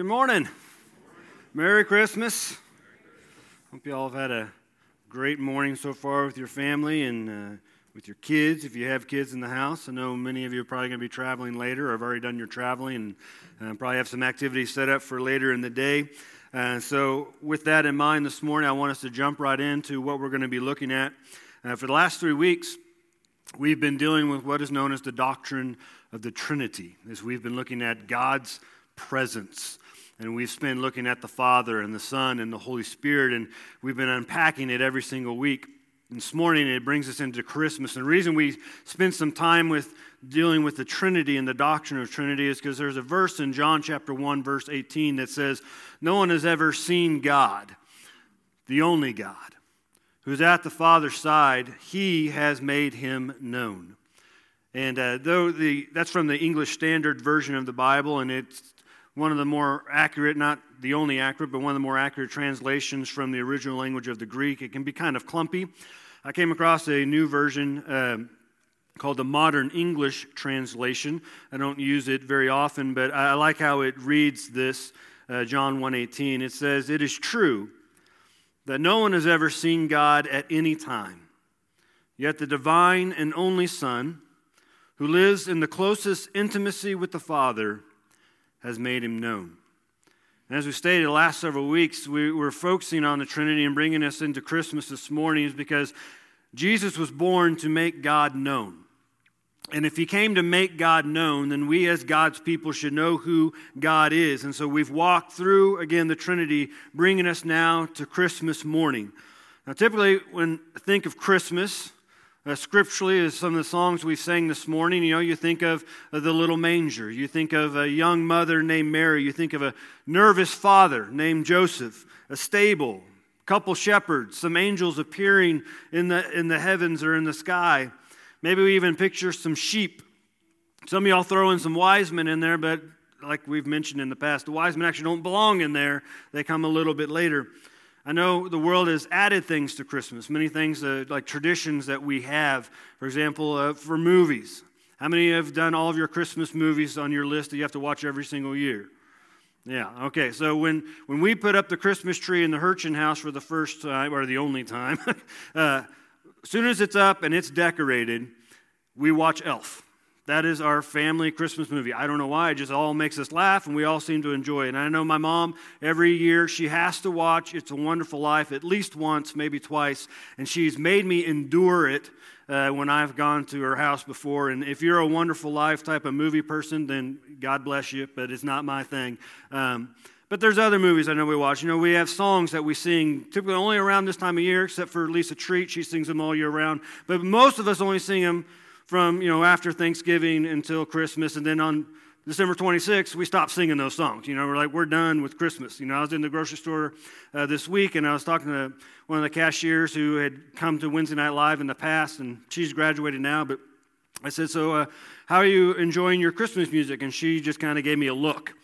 Good morning. Merry Christmas. Hope you all have had a great morning so far with your family and uh, with your kids. If you have kids in the house, I know many of you are probably going to be traveling later or have already done your traveling and uh, probably have some activities set up for later in the day. Uh, so, with that in mind this morning, I want us to jump right into what we're going to be looking at. Uh, for the last three weeks, we've been dealing with what is known as the doctrine of the Trinity, as we've been looking at God's presence. And we've been looking at the Father and the Son and the Holy Spirit, and we've been unpacking it every single week. And this morning, it brings us into Christmas. And the reason we spend some time with dealing with the Trinity and the doctrine of Trinity is because there's a verse in John chapter 1, verse 18 that says, No one has ever seen God, the only God, who's at the Father's side. He has made him known. And uh, though the, that's from the English Standard Version of the Bible, and it's one of the more accurate, not the only accurate, but one of the more accurate translations from the original language of the Greek. It can be kind of clumpy. I came across a new version uh, called the Modern English Translation. I don't use it very often, but I like how it reads this, uh, John 1.18. It says, It is true that no one has ever seen God at any time, yet the divine and only Son, who lives in the closest intimacy with the Father, has made him known. And as we stated the last several weeks, we were focusing on the Trinity and bringing us into Christmas this morning is because Jesus was born to make God known. And if he came to make God known, then we as God's people should know who God is. And so we've walked through, again, the Trinity, bringing us now to Christmas morning. Now, typically, when I think of Christmas, uh, scripturally, some of the songs we sang this morning, you know, you think of the little manger. You think of a young mother named Mary. You think of a nervous father named Joseph, a stable, couple shepherds, some angels appearing in the, in the heavens or in the sky. Maybe we even picture some sheep. Some of y'all throw in some wise men in there, but like we've mentioned in the past, the wise men actually don't belong in there. They come a little bit later. I know the world has added things to Christmas, many things uh, like traditions that we have. For example, uh, for movies. How many have done all of your Christmas movies on your list that you have to watch every single year? Yeah, okay. So when, when we put up the Christmas tree in the Hurchin house for the first time, or the only time, uh, as soon as it's up and it's decorated, we watch Elf. That is our family Christmas movie. I don't know why, it just all makes us laugh and we all seem to enjoy it. And I know my mom, every year, she has to watch It's a Wonderful Life at least once, maybe twice. And she's made me endure it uh, when I've gone to her house before. And if you're a Wonderful Life type of movie person, then God bless you, but it's not my thing. Um, but there's other movies I know we watch. You know, we have songs that we sing typically only around this time of year, except for Lisa Treat. She sings them all year round. But most of us only sing them from, you know, after Thanksgiving until Christmas. And then on December 26th, we stopped singing those songs. You know, we're like, we're done with Christmas. You know, I was in the grocery store uh, this week and I was talking to one of the cashiers who had come to Wednesday Night Live in the past, and she's graduated now. But I said, So, uh, how are you enjoying your Christmas music? And she just kind of gave me a look.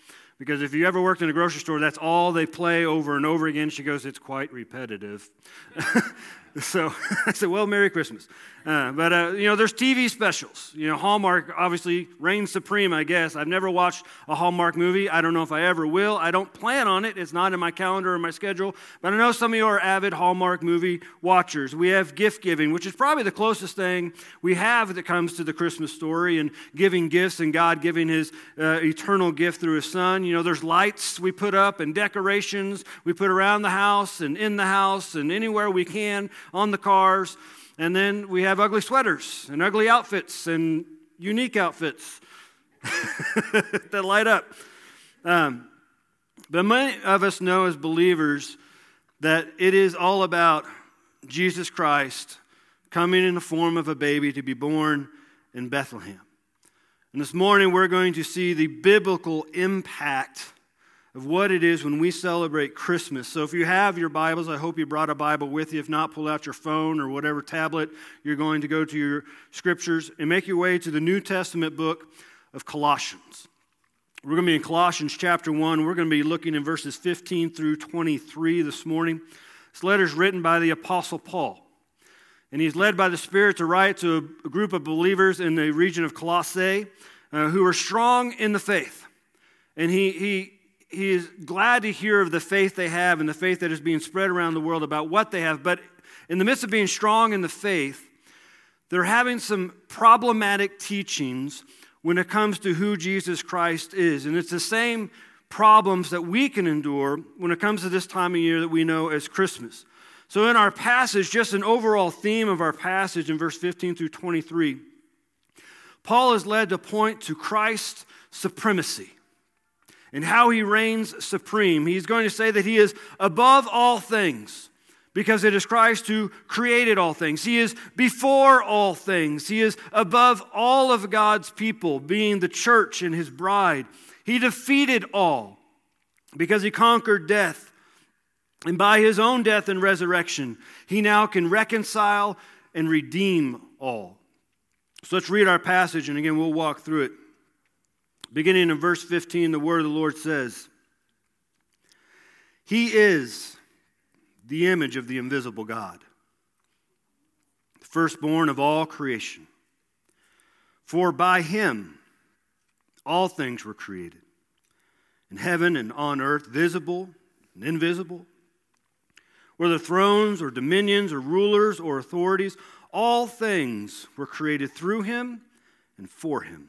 Because if you ever worked in a grocery store, that's all they play over and over again. She goes, It's quite repetitive. so I said, Well, Merry Christmas. Uh, but, uh, you know, there's TV specials. You know, Hallmark obviously reigns supreme, I guess. I've never watched a Hallmark movie. I don't know if I ever will. I don't plan on it. It's not in my calendar or my schedule. But I know some of you are avid Hallmark movie watchers. We have gift giving, which is probably the closest thing we have that comes to the Christmas story and giving gifts and God giving his uh, eternal gift through his son. You know, there's lights we put up and decorations we put around the house and in the house and anywhere we can on the cars. And then we have ugly sweaters and ugly outfits and unique outfits that light up. Um, but many of us know as believers that it is all about Jesus Christ coming in the form of a baby to be born in Bethlehem. And this morning we're going to see the biblical impact of what it is when we celebrate Christmas. So if you have your Bibles, I hope you brought a Bible with you. If not, pull out your phone or whatever tablet you're going to go to your scriptures and make your way to the New Testament book of Colossians. We're going to be in Colossians chapter 1. We're going to be looking in verses 15 through 23 this morning. This letter is written by the Apostle Paul. And he's led by the Spirit to write to a group of believers in the region of Colossae uh, who are strong in the faith. And he, he he is glad to hear of the faith they have and the faith that is being spread around the world about what they have. But in the midst of being strong in the faith, they're having some problematic teachings when it comes to who Jesus Christ is. And it's the same problems that we can endure when it comes to this time of year that we know as Christmas. So, in our passage, just an overall theme of our passage in verse 15 through 23, Paul is led to point to Christ's supremacy and how he reigns supreme. He's going to say that he is above all things because it is Christ who created all things. He is before all things. He is above all of God's people, being the church and his bride. He defeated all because he conquered death. And by his own death and resurrection, he now can reconcile and redeem all. So let's read our passage, and again, we'll walk through it. Beginning in verse 15, the word of the Lord says, He is the image of the invisible God, the firstborn of all creation. For by him all things were created, in heaven and on earth, visible and invisible, whether thrones or dominions or rulers or authorities, all things were created through him and for him.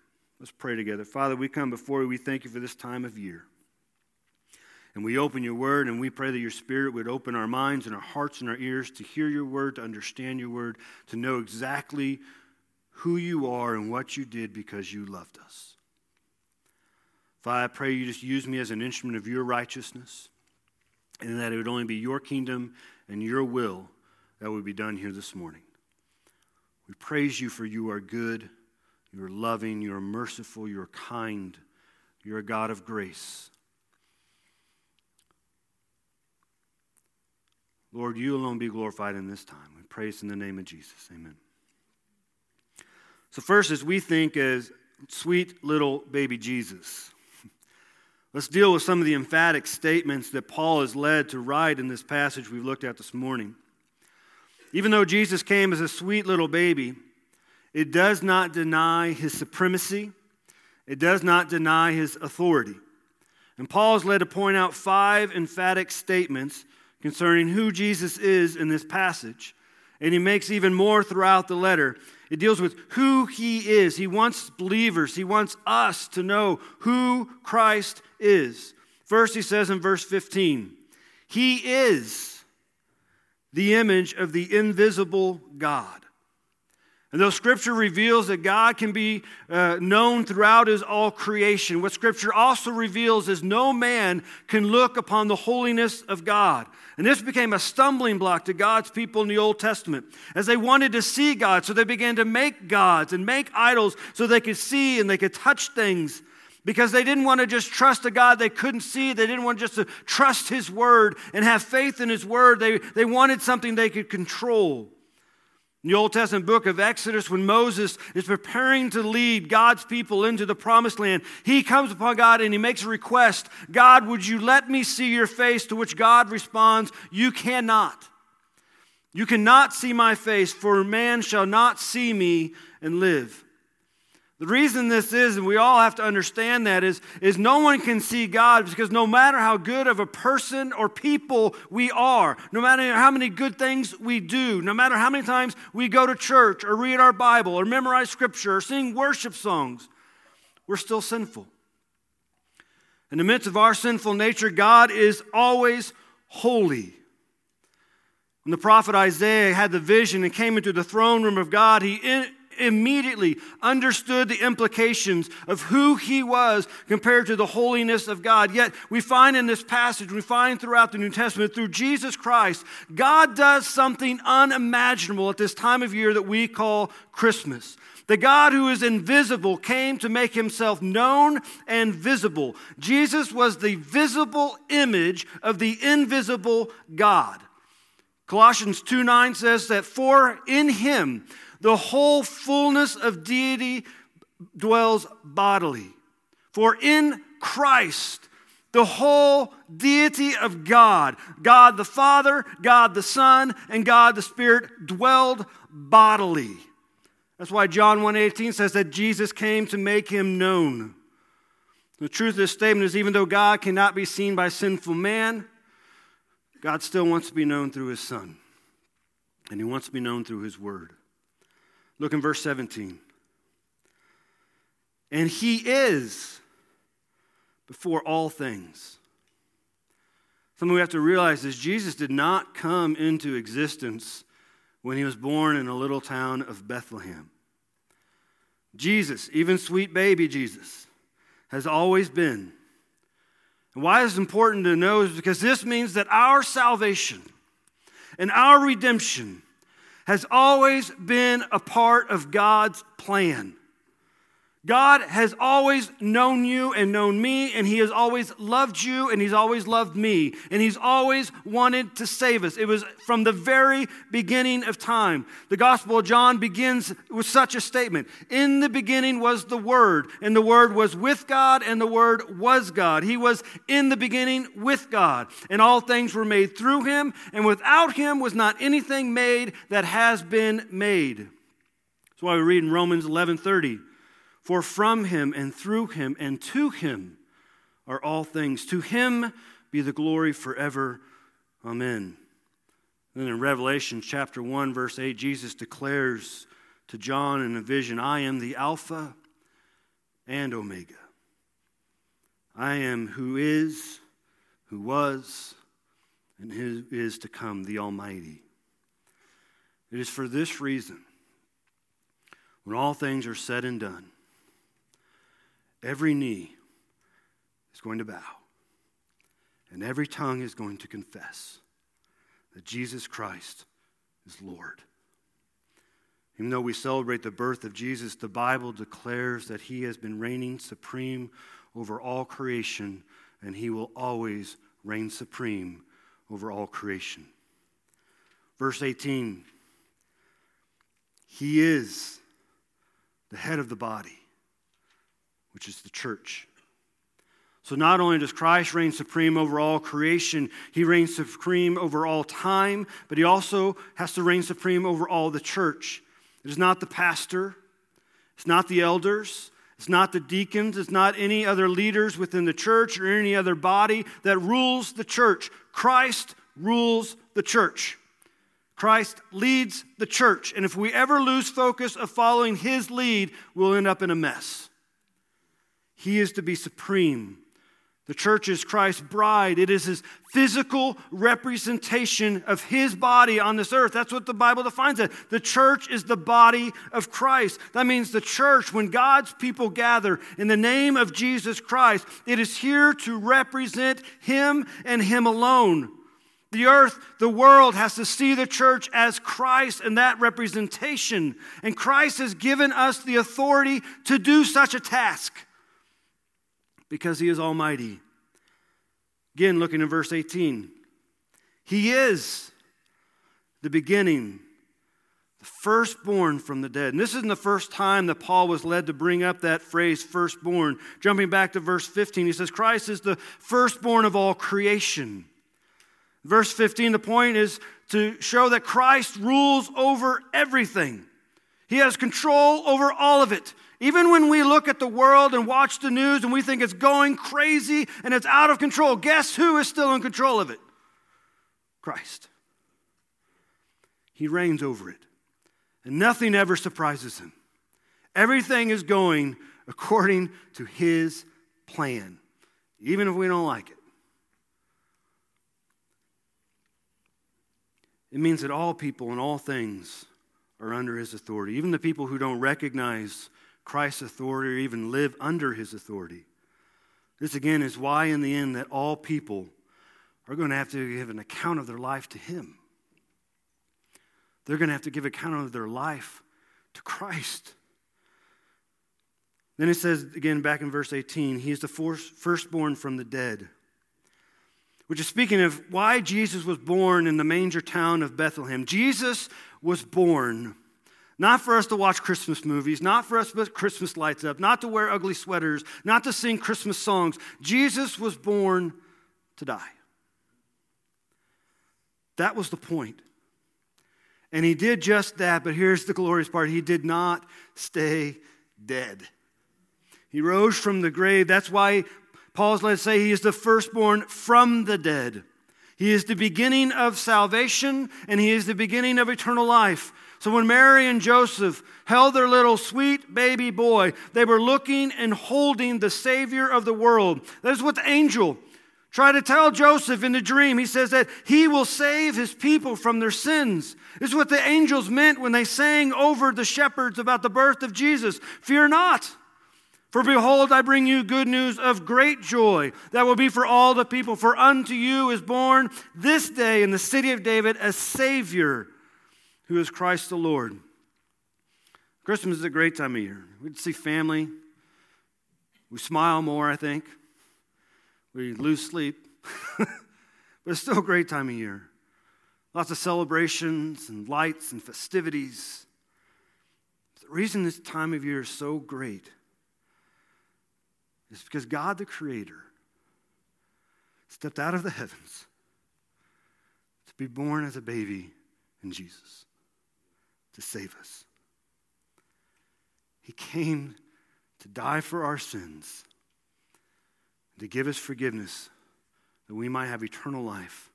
Let's pray together. Father, we come before you. We thank you for this time of year. And we open your word and we pray that your spirit would open our minds and our hearts and our ears to hear your word, to understand your word, to know exactly who you are and what you did because you loved us. Father, I pray you just use me as an instrument of your righteousness and that it would only be your kingdom and your will that would be done here this morning. We praise you for you are good you're loving, you're merciful, you're kind, you're a God of grace. Lord, you alone be glorified in this time. We praise in the name of Jesus. Amen. So, first, as we think as sweet little baby Jesus, let's deal with some of the emphatic statements that Paul is led to write in this passage we've looked at this morning. Even though Jesus came as a sweet little baby, it does not deny his supremacy, it does not deny his authority. And Paul is led to point out five emphatic statements concerning who Jesus is in this passage. And he makes even more throughout the letter. It deals with who he is. He wants believers, he wants us to know who Christ is. First, he says in verse 15, He is the image of the invisible God. And though Scripture reveals that God can be uh, known throughout His all creation, what Scripture also reveals is no man can look upon the holiness of God. And this became a stumbling block to God's people in the Old Testament as they wanted to see God. So they began to make gods and make idols so they could see and they could touch things because they didn't want to just trust a God they couldn't see. They didn't want just to trust His Word and have faith in His Word. They, they wanted something they could control. In the Old Testament book of Exodus, when Moses is preparing to lead God's people into the promised land, he comes upon God and he makes a request God, would you let me see your face? To which God responds, You cannot. You cannot see my face, for man shall not see me and live. The reason this is, and we all have to understand that, is, is no one can see God because no matter how good of a person or people we are, no matter how many good things we do, no matter how many times we go to church or read our Bible or memorize scripture or sing worship songs, we're still sinful. In the midst of our sinful nature, God is always holy. When the prophet Isaiah had the vision and came into the throne room of God, he immediately understood the implications of who he was compared to the holiness of God. Yet we find in this passage, we find throughout the New Testament, through Jesus Christ, God does something unimaginable at this time of year that we call Christmas. The God who is invisible came to make himself known and visible. Jesus was the visible image of the invisible God. Colossians 2 9 says that for in him the whole fullness of deity dwells bodily. For in Christ, the whole deity of God, God the Father, God the Son, and God the Spirit dwelled bodily. That's why John 1:18 says that Jesus came to make him known. The truth of this statement is even though God cannot be seen by sinful man, God still wants to be known through his son. And he wants to be known through his word. Look in verse 17. And he is before all things. Something we have to realize is Jesus did not come into existence when he was born in a little town of Bethlehem. Jesus, even sweet baby Jesus, has always been. And why it's important to know is because this means that our salvation and our redemption has always been a part of God's plan. God has always known you and known me, and He has always loved you, and He's always loved me, and He's always wanted to save us. It was from the very beginning of time. The Gospel of John begins with such a statement In the beginning was the Word, and the Word was with God, and the Word was God. He was in the beginning with God, and all things were made through Him, and without Him was not anything made that has been made. That's why we read in Romans 11 30. For from him and through him and to him are all things. To him be the glory forever. Amen. Then in Revelation chapter 1, verse 8, Jesus declares to John in a vision I am the Alpha and Omega. I am who is, who was, and who is to come, the Almighty. It is for this reason, when all things are said and done, every knee is going to bow, and every tongue is going to confess that Jesus Christ is Lord. Even though we celebrate the birth of Jesus, the Bible declares that he has been reigning supreme over all creation, and he will always reign supreme over all creation. Verse 18 He is the head of the body which is the church. So, not only does Christ reign supreme over all creation, he reigns supreme over all time, but he also has to reign supreme over all the church. It is not the pastor, it's not the elders, it's not the deacons, it's not any other leaders within the church or any other body that rules the church. Christ rules the church. Christ leads the church. And if we ever lose focus of following his lead, we'll end up in a mess. He is to be supreme. The church is Christ's bride. It is his physical representation of his body on this earth. That's what the Bible defines it. The church is the body of Christ. That means the church, when God's people gather in the name of Jesus Christ, it is here to represent him and him alone. The earth, the world has to see the church as Christ and that representation. And Christ has given us the authority to do such a task because he is almighty. Again, looking at verse 18. He is the beginning, the firstborn from the dead. And this isn't the first time that Paul was led to bring up that phrase, firstborn. Jumping back to verse 15, he says, Christ is the firstborn of all creation. Verse 15, the point is to show that Christ rules over everything. He has control over all of it. Even when we look at the world and watch the news and we think it's going crazy and it's out of control, guess who is still in control of it? Christ. He reigns over it. And nothing ever surprises him. Everything is going according to his plan. even if we don't like it. It means that all people and all things are under his authority, even the people who don't recognize Christ's authority or even live under his authority. This again is why, in the end, that all people are going to have to give an account of their life to him. They're going to have to give account of their life to Christ. Then it says again back in verse 18, he is the firstborn from the dead. Which is speaking of why Jesus was born in the manger town of Bethlehem. Jesus was born not for us to watch Christmas movies, not for us to put Christmas lights up, not to wear ugly sweaters, not to sing Christmas songs. Jesus was born to die. That was the point. And he did just that, but here's the glorious part he did not stay dead. He rose from the grave. That's why Paul's led to say he is the firstborn from the dead. He is the beginning of salvation and he is the beginning of eternal life. So when Mary and Joseph held their little sweet baby boy, they were looking and holding the Savior of the world. That is what the angel tried to tell Joseph in the dream. He says that he will save his people from their sins. This is what the angels meant when they sang over the shepherds about the birth of Jesus. Fear not. For behold, I bring you good news of great joy that will be for all the people. For unto you is born this day in the city of David a Savior who is Christ the Lord. Christmas is a great time of year. We see family. We smile more, I think. We lose sleep. but it's still a great time of year. Lots of celebrations and lights and festivities. The reason this time of year is so great is because God the Creator stepped out of the heavens to be born as a baby in Jesus to save us. He came to die for our sins, to give us forgiveness, that we might have eternal life.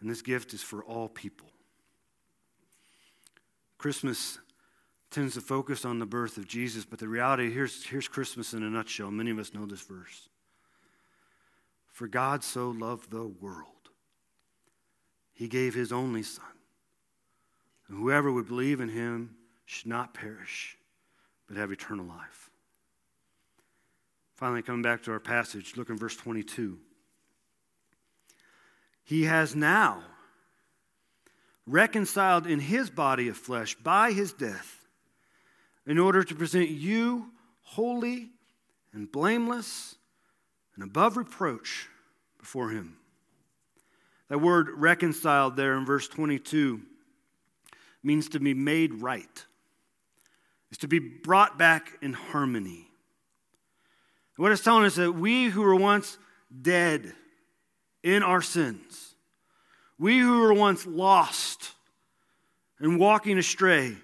And this gift is for all people. Christmas tends to focus on the birth of Jesus, but the reality here's, here's Christmas in a nutshell. Many of us know this verse. For God so loved the world, he gave his only Son. And whoever would believe in him should not perish, but have eternal life. Finally, coming back to our passage, look in verse 22. He has now reconciled in his body of flesh by his death in order to present you holy and blameless and above reproach before Him. That word reconciled there in verse 22 means to be made right, is to be brought back in harmony. What it's telling us that we who were once dead in our sins, we who were once lost and walking astray,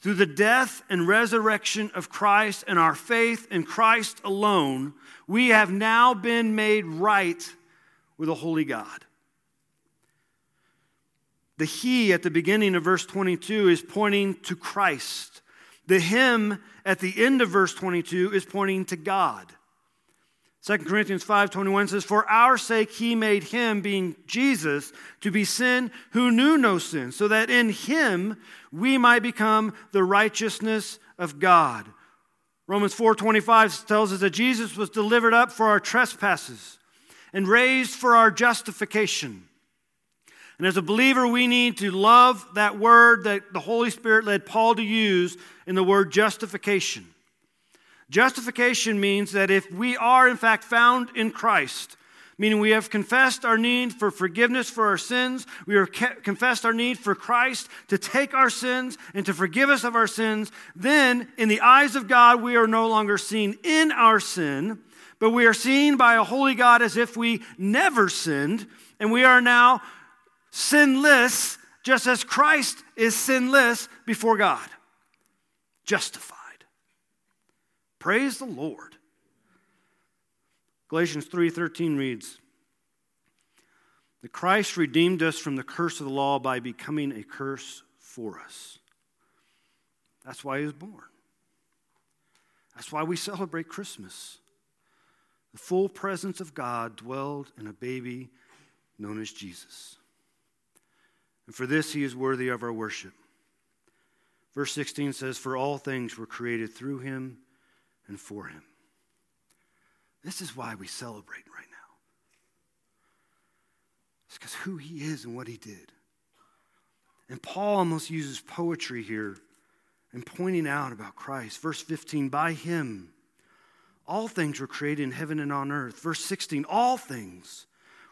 through the death and resurrection of Christ and our faith in Christ alone, we have now been made right with a holy God. The He at the beginning of verse 22 is pointing to Christ. The Him at the end of verse 22 is pointing to God. 2 Corinthians 5:21 says for our sake he made him being Jesus to be sin who knew no sin so that in him we might become the righteousness of God. Romans 4:25 tells us that Jesus was delivered up for our trespasses and raised for our justification. And as a believer, we need to love that word that the Holy Spirit led Paul to use in the word justification. Justification means that if we are, in fact, found in Christ, meaning we have confessed our need for forgiveness for our sins, we have confessed our need for Christ to take our sins and to forgive us of our sins, then in the eyes of God, we are no longer seen in our sin, but we are seen by a holy God as if we never sinned, and we are now sinless, just as Christ is sinless before God. Justified. Praise the Lord. Galatians 3:13 reads, "The Christ redeemed us from the curse of the law by becoming a curse for us." That's why he was born. That's why we celebrate Christmas. The full presence of God dwelled in a baby known as Jesus. And for this, he is worthy of our worship. Verse 16 says, For all things were created through him and for him. This is why we celebrate right now. It's because who he is and what he did. And Paul almost uses poetry here in pointing out about Christ. Verse 15, by him, all things were created in heaven and on earth. Verse 16, all things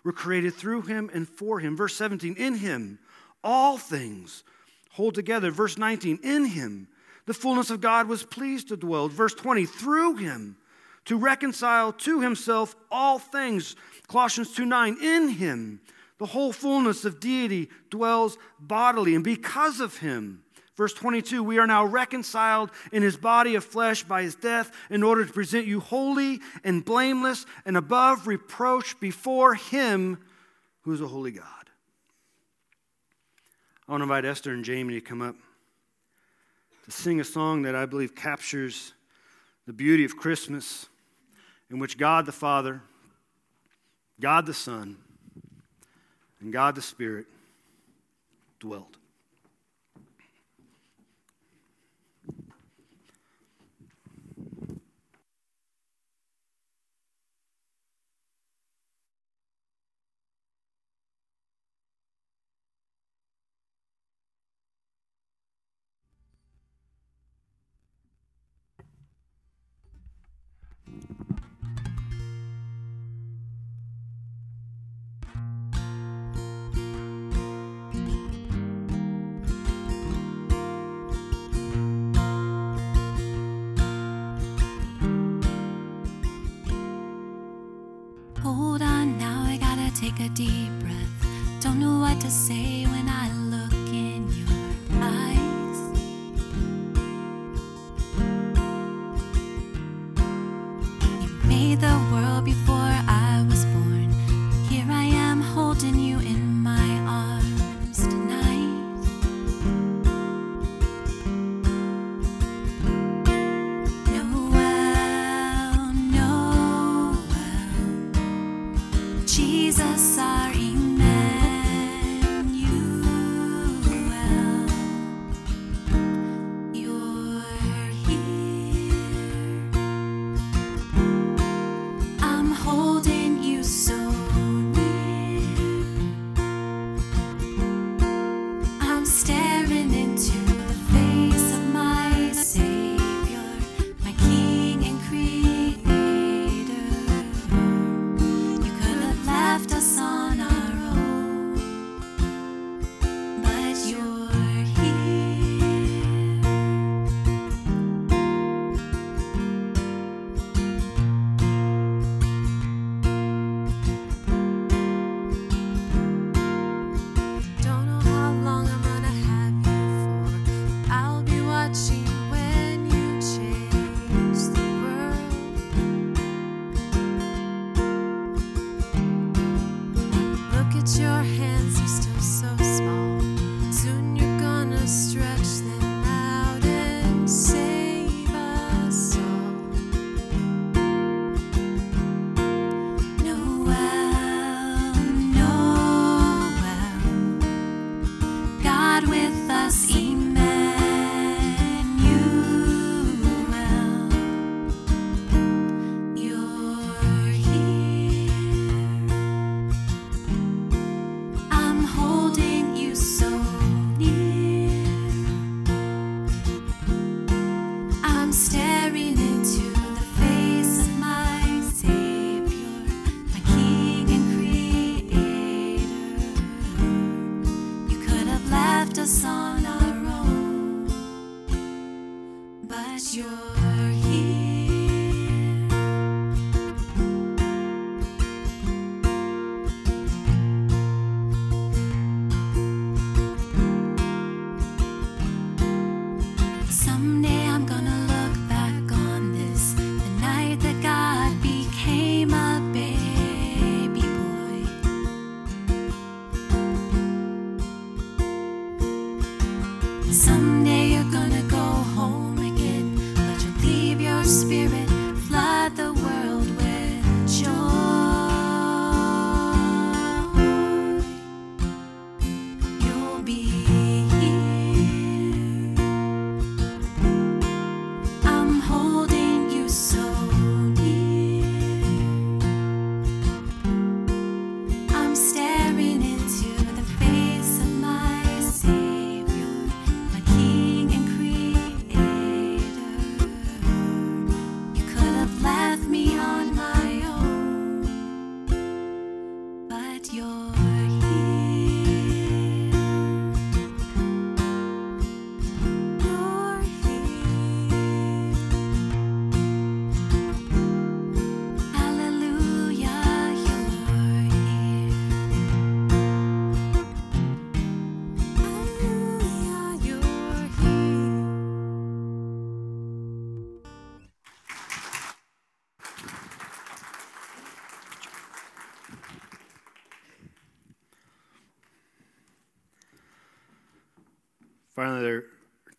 were created through him and for him. Verse 17, in him, all things hold together. Verse 19, in him, the fullness of God was pleased to dwell. Verse 20, through him, to reconcile to himself all things. Colossians 2 9, in him, the whole fullness of deity dwells bodily, and because of him, verse 22, we are now reconciled in his body of flesh by his death in order to present you holy and blameless and above reproach before him who is a holy God. I want to invite Esther and Jamie to come up to sing a song that I believe captures the beauty of Christmas, in which God the Father, God the Son, and God the Spirit dwelled.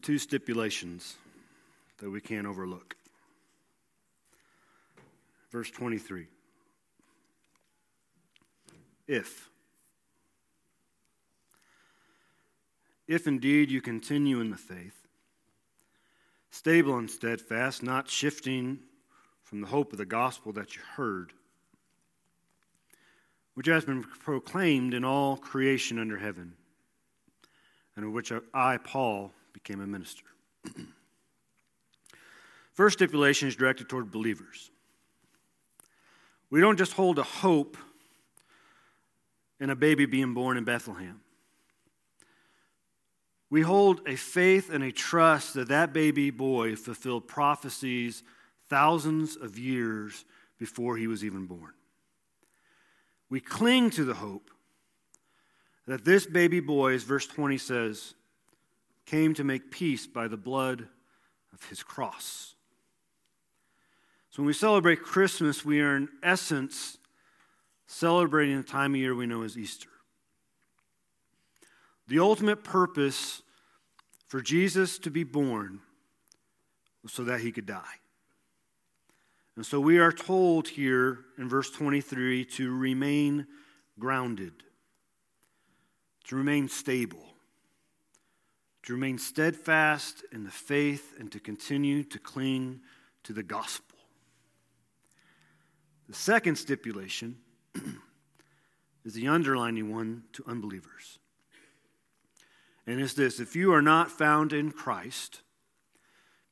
Two stipulations that we can't overlook. Verse 23. If. If indeed you continue in the faith, stable and steadfast, not shifting from the hope of the gospel that you heard, which has been proclaimed in all creation under heaven, and of which I, Paul, became a minister. First stipulation is directed toward believers. We don't just hold a hope in a baby being born in Bethlehem. We hold a faith and a trust that that baby boy fulfilled prophecies thousands of years before he was even born. We cling to the hope that this baby boy, as verse 20 says, came to make peace by the blood of his cross. So when we celebrate Christmas, we are in essence celebrating the time of year we know as Easter. The ultimate purpose for Jesus to be born was so that he could die. And so we are told here in verse 23 to remain grounded, to remain stable, to remain steadfast in the faith, and to continue to cling to the gospel. The second stipulation is the underlining one to unbelievers. And it's this if you are not found in Christ,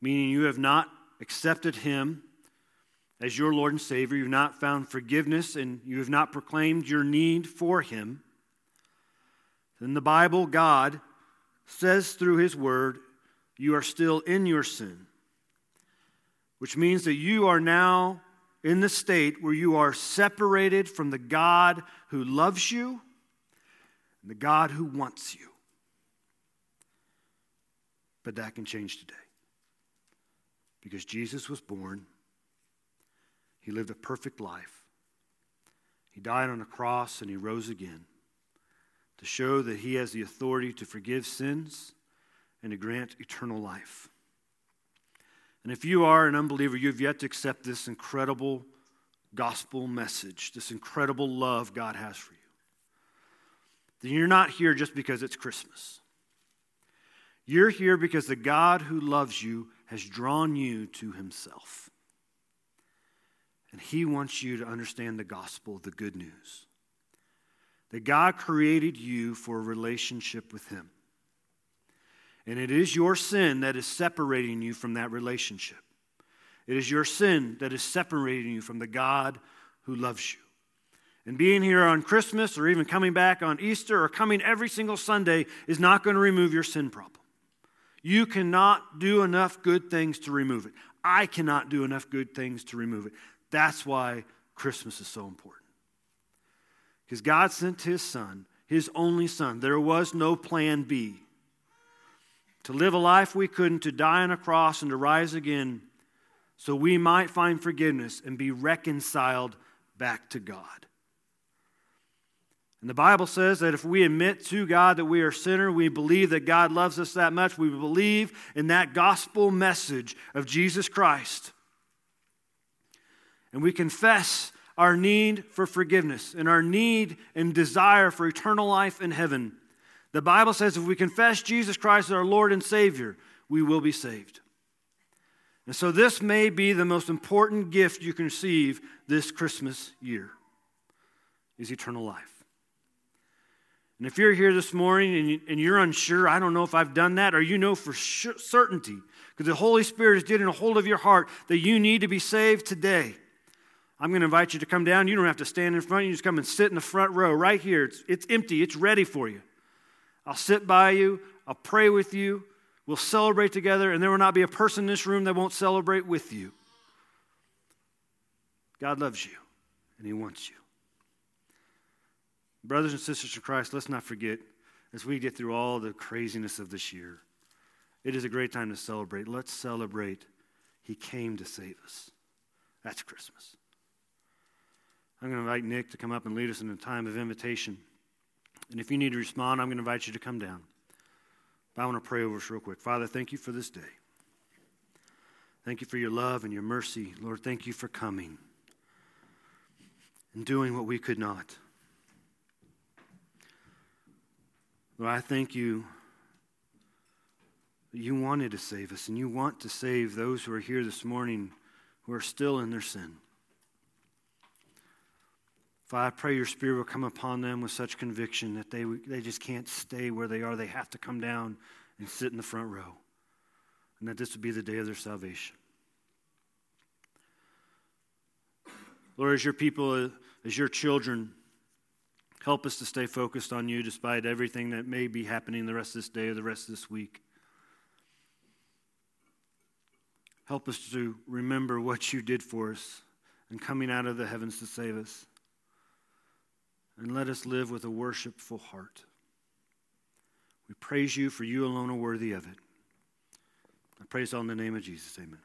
meaning you have not accepted Him as your Lord and Savior, you've not found forgiveness, and you have not proclaimed your need for Him, then the Bible, God, says through His Word, you are still in your sin, which means that you are now in the state where you are separated from the God who loves you and the God who wants you. But that can change today. Because Jesus was born, He lived a perfect life, He died on a cross, and He rose again to show that He has the authority to forgive sins and to grant eternal life. And if you are an unbeliever, you have yet to accept this incredible gospel message, this incredible love God has for you. Then you're not here just because it's Christmas. You're here because the God who loves you has drawn you to himself. And he wants you to understand the gospel, the good news. That God created you for a relationship with him. And it is your sin that is separating you from that relationship. It is your sin that is separating you from the God who loves you. And being here on Christmas or even coming back on Easter or coming every single Sunday is not going to remove your sin problem. You cannot do enough good things to remove it. I cannot do enough good things to remove it. That's why Christmas is so important. Because God sent His Son, His only Son. There was no plan B to live a life we couldn't, to die on a cross and to rise again so we might find forgiveness and be reconciled back to God. And the Bible says that if we admit to God that we are sinner, we believe that God loves us that much, we believe in that gospel message of Jesus Christ. And we confess our need for forgiveness and our need and desire for eternal life in heaven the Bible says if we confess Jesus Christ as our Lord and Savior, we will be saved. And so this may be the most important gift you can receive this Christmas year is eternal life. And if you're here this morning and you're unsure, I don't know if I've done that, or you know for certainty, because the Holy Spirit is getting a hold of your heart that you need to be saved today. I'm going to invite you to come down. You don't have to stand in front. You just come and sit in the front row right here. It's, it's empty, it's ready for you. I'll sit by you, I'll pray with you, we'll celebrate together, and there will not be a person in this room that won't celebrate with you. God loves you, and He wants you. Brothers and sisters in Christ, let's not forget as we get through all the craziness of this year, it is a great time to celebrate. Let's celebrate He came to save us. That's Christmas. I'm going to invite Nick to come up and lead us in a time of invitation. And if you need to respond, I'm going to invite you to come down. But I want to pray over us real quick. Father, thank you for this day. Thank you for your love and your mercy. Lord, thank you for coming and doing what we could not. Lord, I thank you that you wanted to save us and you want to save those who are here this morning who are still in their sin. Father, I pray your spirit will come upon them with such conviction that they, they just can't stay where they are. They have to come down and sit in the front row. And that this would be the day of their salvation. Lord, as your people, uh, as your children, help us to stay focused on you despite everything that may be happening the rest of this day or the rest of this week. Help us to remember what you did for us and coming out of the heavens to save us. And let us live with a worshipful heart. We praise you, for you alone are worthy of it. I praise all in the name of Jesus. Amen.